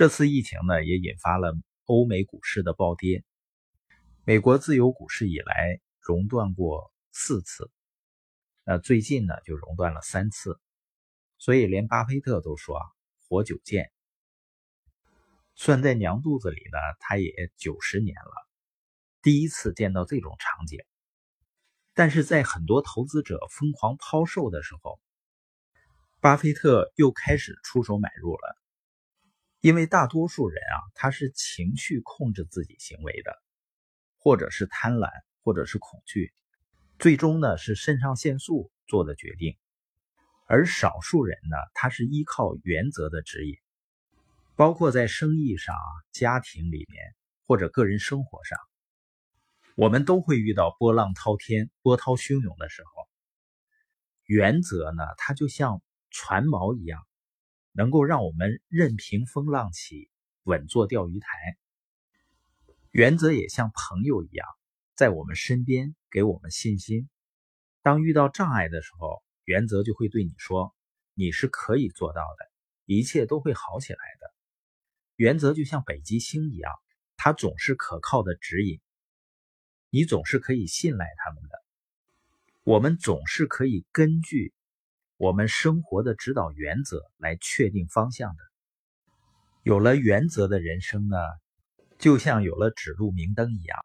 这次疫情呢，也引发了欧美股市的暴跌。美国自由股市以来熔断过四次，那最近呢就熔断了三次，所以连巴菲特都说啊，活久见。算在娘肚子里呢，他也九十年了，第一次见到这种场景。但是在很多投资者疯狂抛售的时候，巴菲特又开始出手买入了。因为大多数人啊，他是情绪控制自己行为的，或者是贪婪，或者是恐惧，最终呢是肾上腺素做的决定。而少数人呢，他是依靠原则的指引，包括在生意上、家庭里面或者个人生活上，我们都会遇到波浪滔天、波涛汹涌的时候。原则呢，它就像船锚一样。能够让我们任凭风浪起，稳坐钓鱼台。原则也像朋友一样，在我们身边给我们信心。当遇到障碍的时候，原则就会对你说：“你是可以做到的，一切都会好起来的。”原则就像北极星一样，它总是可靠的指引，你总是可以信赖他们的。我们总是可以根据。我们生活的指导原则来确定方向的，有了原则的人生呢，就像有了指路明灯一样。